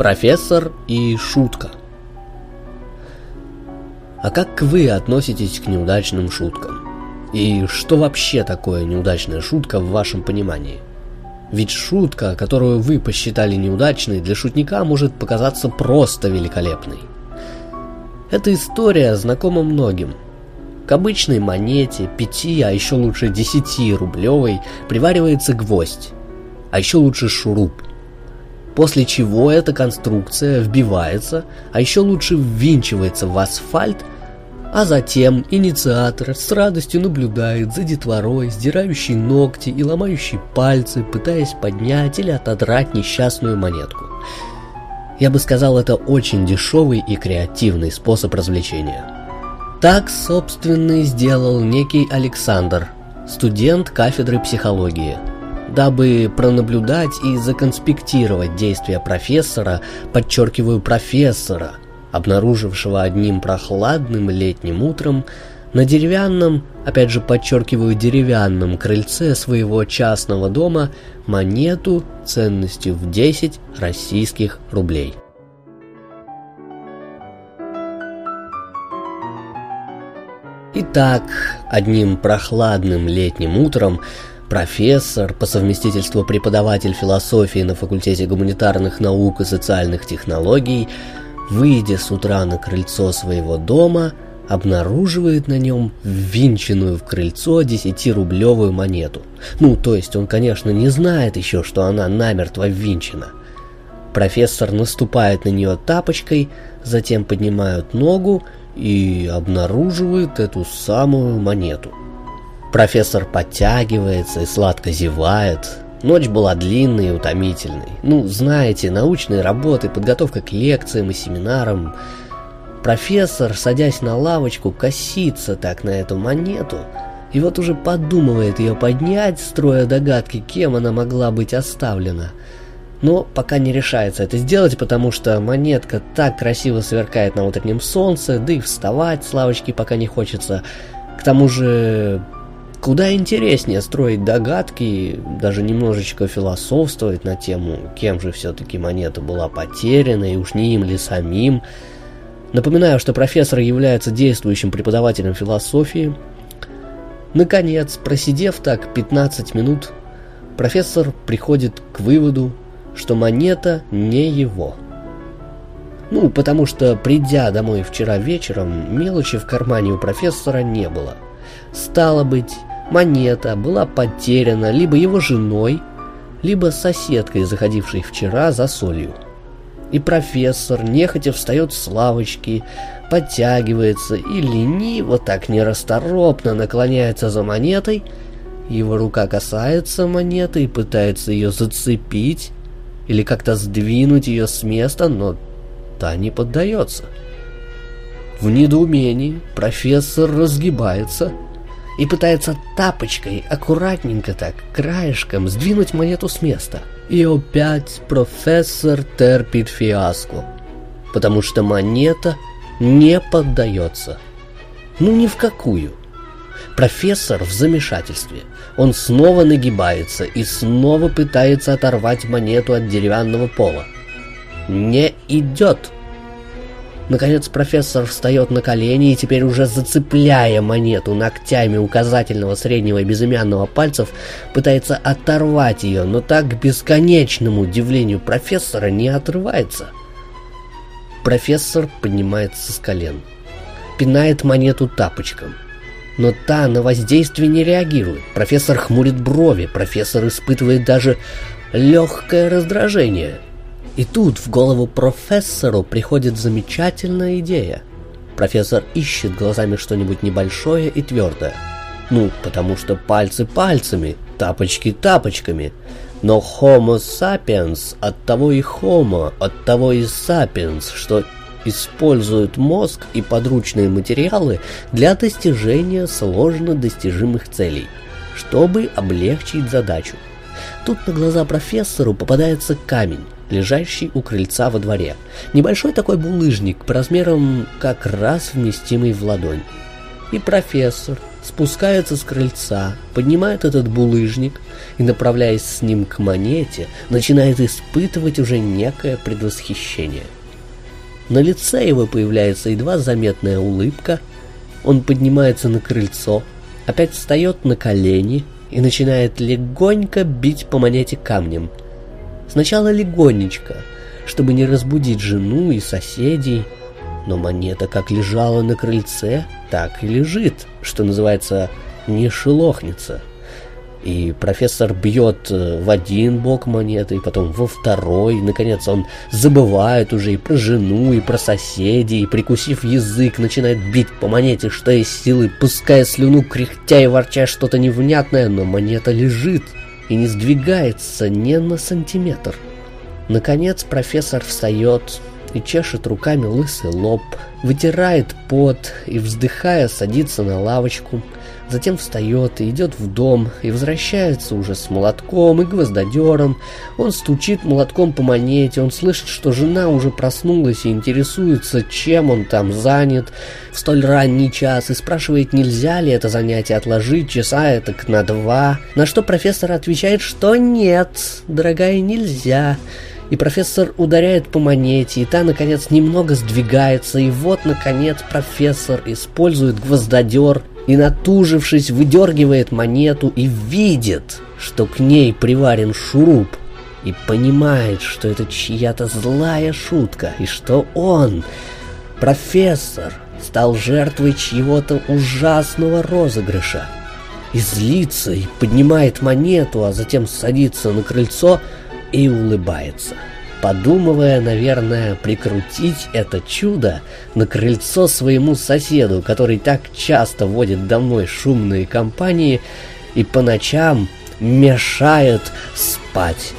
Профессор и шутка. А как вы относитесь к неудачным шуткам? И что вообще такое неудачная шутка в вашем понимании? Ведь шутка, которую вы посчитали неудачной, для шутника может показаться просто великолепной. Эта история знакома многим. К обычной монете, 5, а еще лучше 10 рублевой, приваривается гвоздь, а еще лучше шуруп – после чего эта конструкция вбивается, а еще лучше ввинчивается в асфальт, а затем инициатор с радостью наблюдает за детворой, сдирающей ногти и ломающей пальцы, пытаясь поднять или отодрать несчастную монетку. Я бы сказал, это очень дешевый и креативный способ развлечения. Так, собственно, и сделал некий Александр, студент кафедры психологии – Дабы пронаблюдать и законспектировать действия профессора, подчеркиваю профессора, обнаружившего одним прохладным летним утром на деревянном, опять же подчеркиваю деревянном крыльце своего частного дома монету ценностью в 10 российских рублей. Итак, одним прохладным летним утром профессор, по совместительству преподаватель философии на факультете гуманитарных наук и социальных технологий, выйдя с утра на крыльцо своего дома, обнаруживает на нем ввинченную в крыльцо десятирублевую монету. Ну, то есть он, конечно, не знает еще, что она намертво ввинчена. Профессор наступает на нее тапочкой, затем поднимают ногу и обнаруживает эту самую монету. Профессор подтягивается и сладко зевает. Ночь была длинной и утомительной. Ну, знаете, научные работы, подготовка к лекциям и семинарам. Профессор, садясь на лавочку, косится так на эту монету, и вот уже подумывает ее поднять, строя догадки, кем она могла быть оставлена. Но пока не решается это сделать, потому что монетка так красиво сверкает на утреннем солнце, да и вставать с лавочки пока не хочется. К тому же Куда интереснее строить догадки, даже немножечко философствовать на тему, кем же все-таки монета была потеряна, и уж не им ли самим. Напоминаю, что профессор является действующим преподавателем философии. Наконец, просидев так 15 минут, профессор приходит к выводу, что монета не его. Ну, потому что, придя домой вчера вечером, мелочи в кармане у профессора не было. Стало быть, монета была потеряна либо его женой, либо соседкой, заходившей вчера за солью. И профессор нехотя встает с лавочки, подтягивается и лениво, так нерасторопно наклоняется за монетой. Его рука касается монеты и пытается ее зацепить или как-то сдвинуть ее с места, но та не поддается. В недоумении профессор разгибается – и пытается тапочкой аккуратненько так, краешком, сдвинуть монету с места. И опять профессор терпит фиаско, потому что монета не поддается. Ну ни в какую. Профессор в замешательстве. Он снова нагибается и снова пытается оторвать монету от деревянного пола. Не идет. Наконец профессор встает на колени и теперь уже зацепляя монету ногтями указательного, среднего и безымянного пальцев, пытается оторвать ее, но так к бесконечному удивлению профессора не отрывается. Профессор поднимается с колен, пинает монету тапочком. Но та на воздействие не реагирует. Профессор хмурит брови, профессор испытывает даже легкое раздражение – и тут в голову профессору приходит замечательная идея. Профессор ищет глазами что-нибудь небольшое и твердое. Ну, потому что пальцы пальцами, тапочки тапочками. Но Homo sapiens от того и Homo, от того и sapiens, что используют мозг и подручные материалы для достижения сложно достижимых целей, чтобы облегчить задачу. Тут на глаза профессору попадается камень, лежащий у крыльца во дворе. Небольшой такой булыжник по размерам как раз вместимый в ладонь. И профессор, спускается с крыльца, поднимает этот булыжник и, направляясь с ним к монете, начинает испытывать уже некое предвосхищение. На лице его появляется едва заметная улыбка, он поднимается на крыльцо, опять встает на колени и начинает легонько бить по монете камнем. Сначала легонечко, чтобы не разбудить жену и соседей, но монета как лежала на крыльце, так и лежит, что называется, не шелохнется. И профессор бьет э, в один бок монеты, потом во второй. И, наконец, он забывает уже и про жену, и про соседей, и, прикусив язык, начинает бить по монете, что из силы, пуская слюну, кряхтя и ворча что-то невнятное, но монета лежит и не сдвигается ни на сантиметр. Наконец профессор встает, и чешет руками лысый лоб, вытирает пот и, вздыхая, садится на лавочку, затем встает и идет в дом, и возвращается уже с молотком и гвоздодером. Он стучит молотком по монете, он слышит, что жена уже проснулась и интересуется, чем он там занят. В столь ранний час, и спрашивает, нельзя ли это занятие отложить часа это на два, на что профессор отвечает, что нет, дорогая, нельзя. И профессор ударяет по монете, и та, наконец, немного сдвигается, и вот, наконец, профессор использует гвоздодер и, натужившись, выдергивает монету и видит, что к ней приварен шуруп, и понимает, что это чья-то злая шутка, и что он, профессор, стал жертвой чьего-то ужасного розыгрыша. И злится, и поднимает монету, а затем садится на крыльцо – и улыбается, подумывая, наверное, прикрутить это чудо на крыльцо своему соседу, который так часто водит домой шумные компании и по ночам мешает спать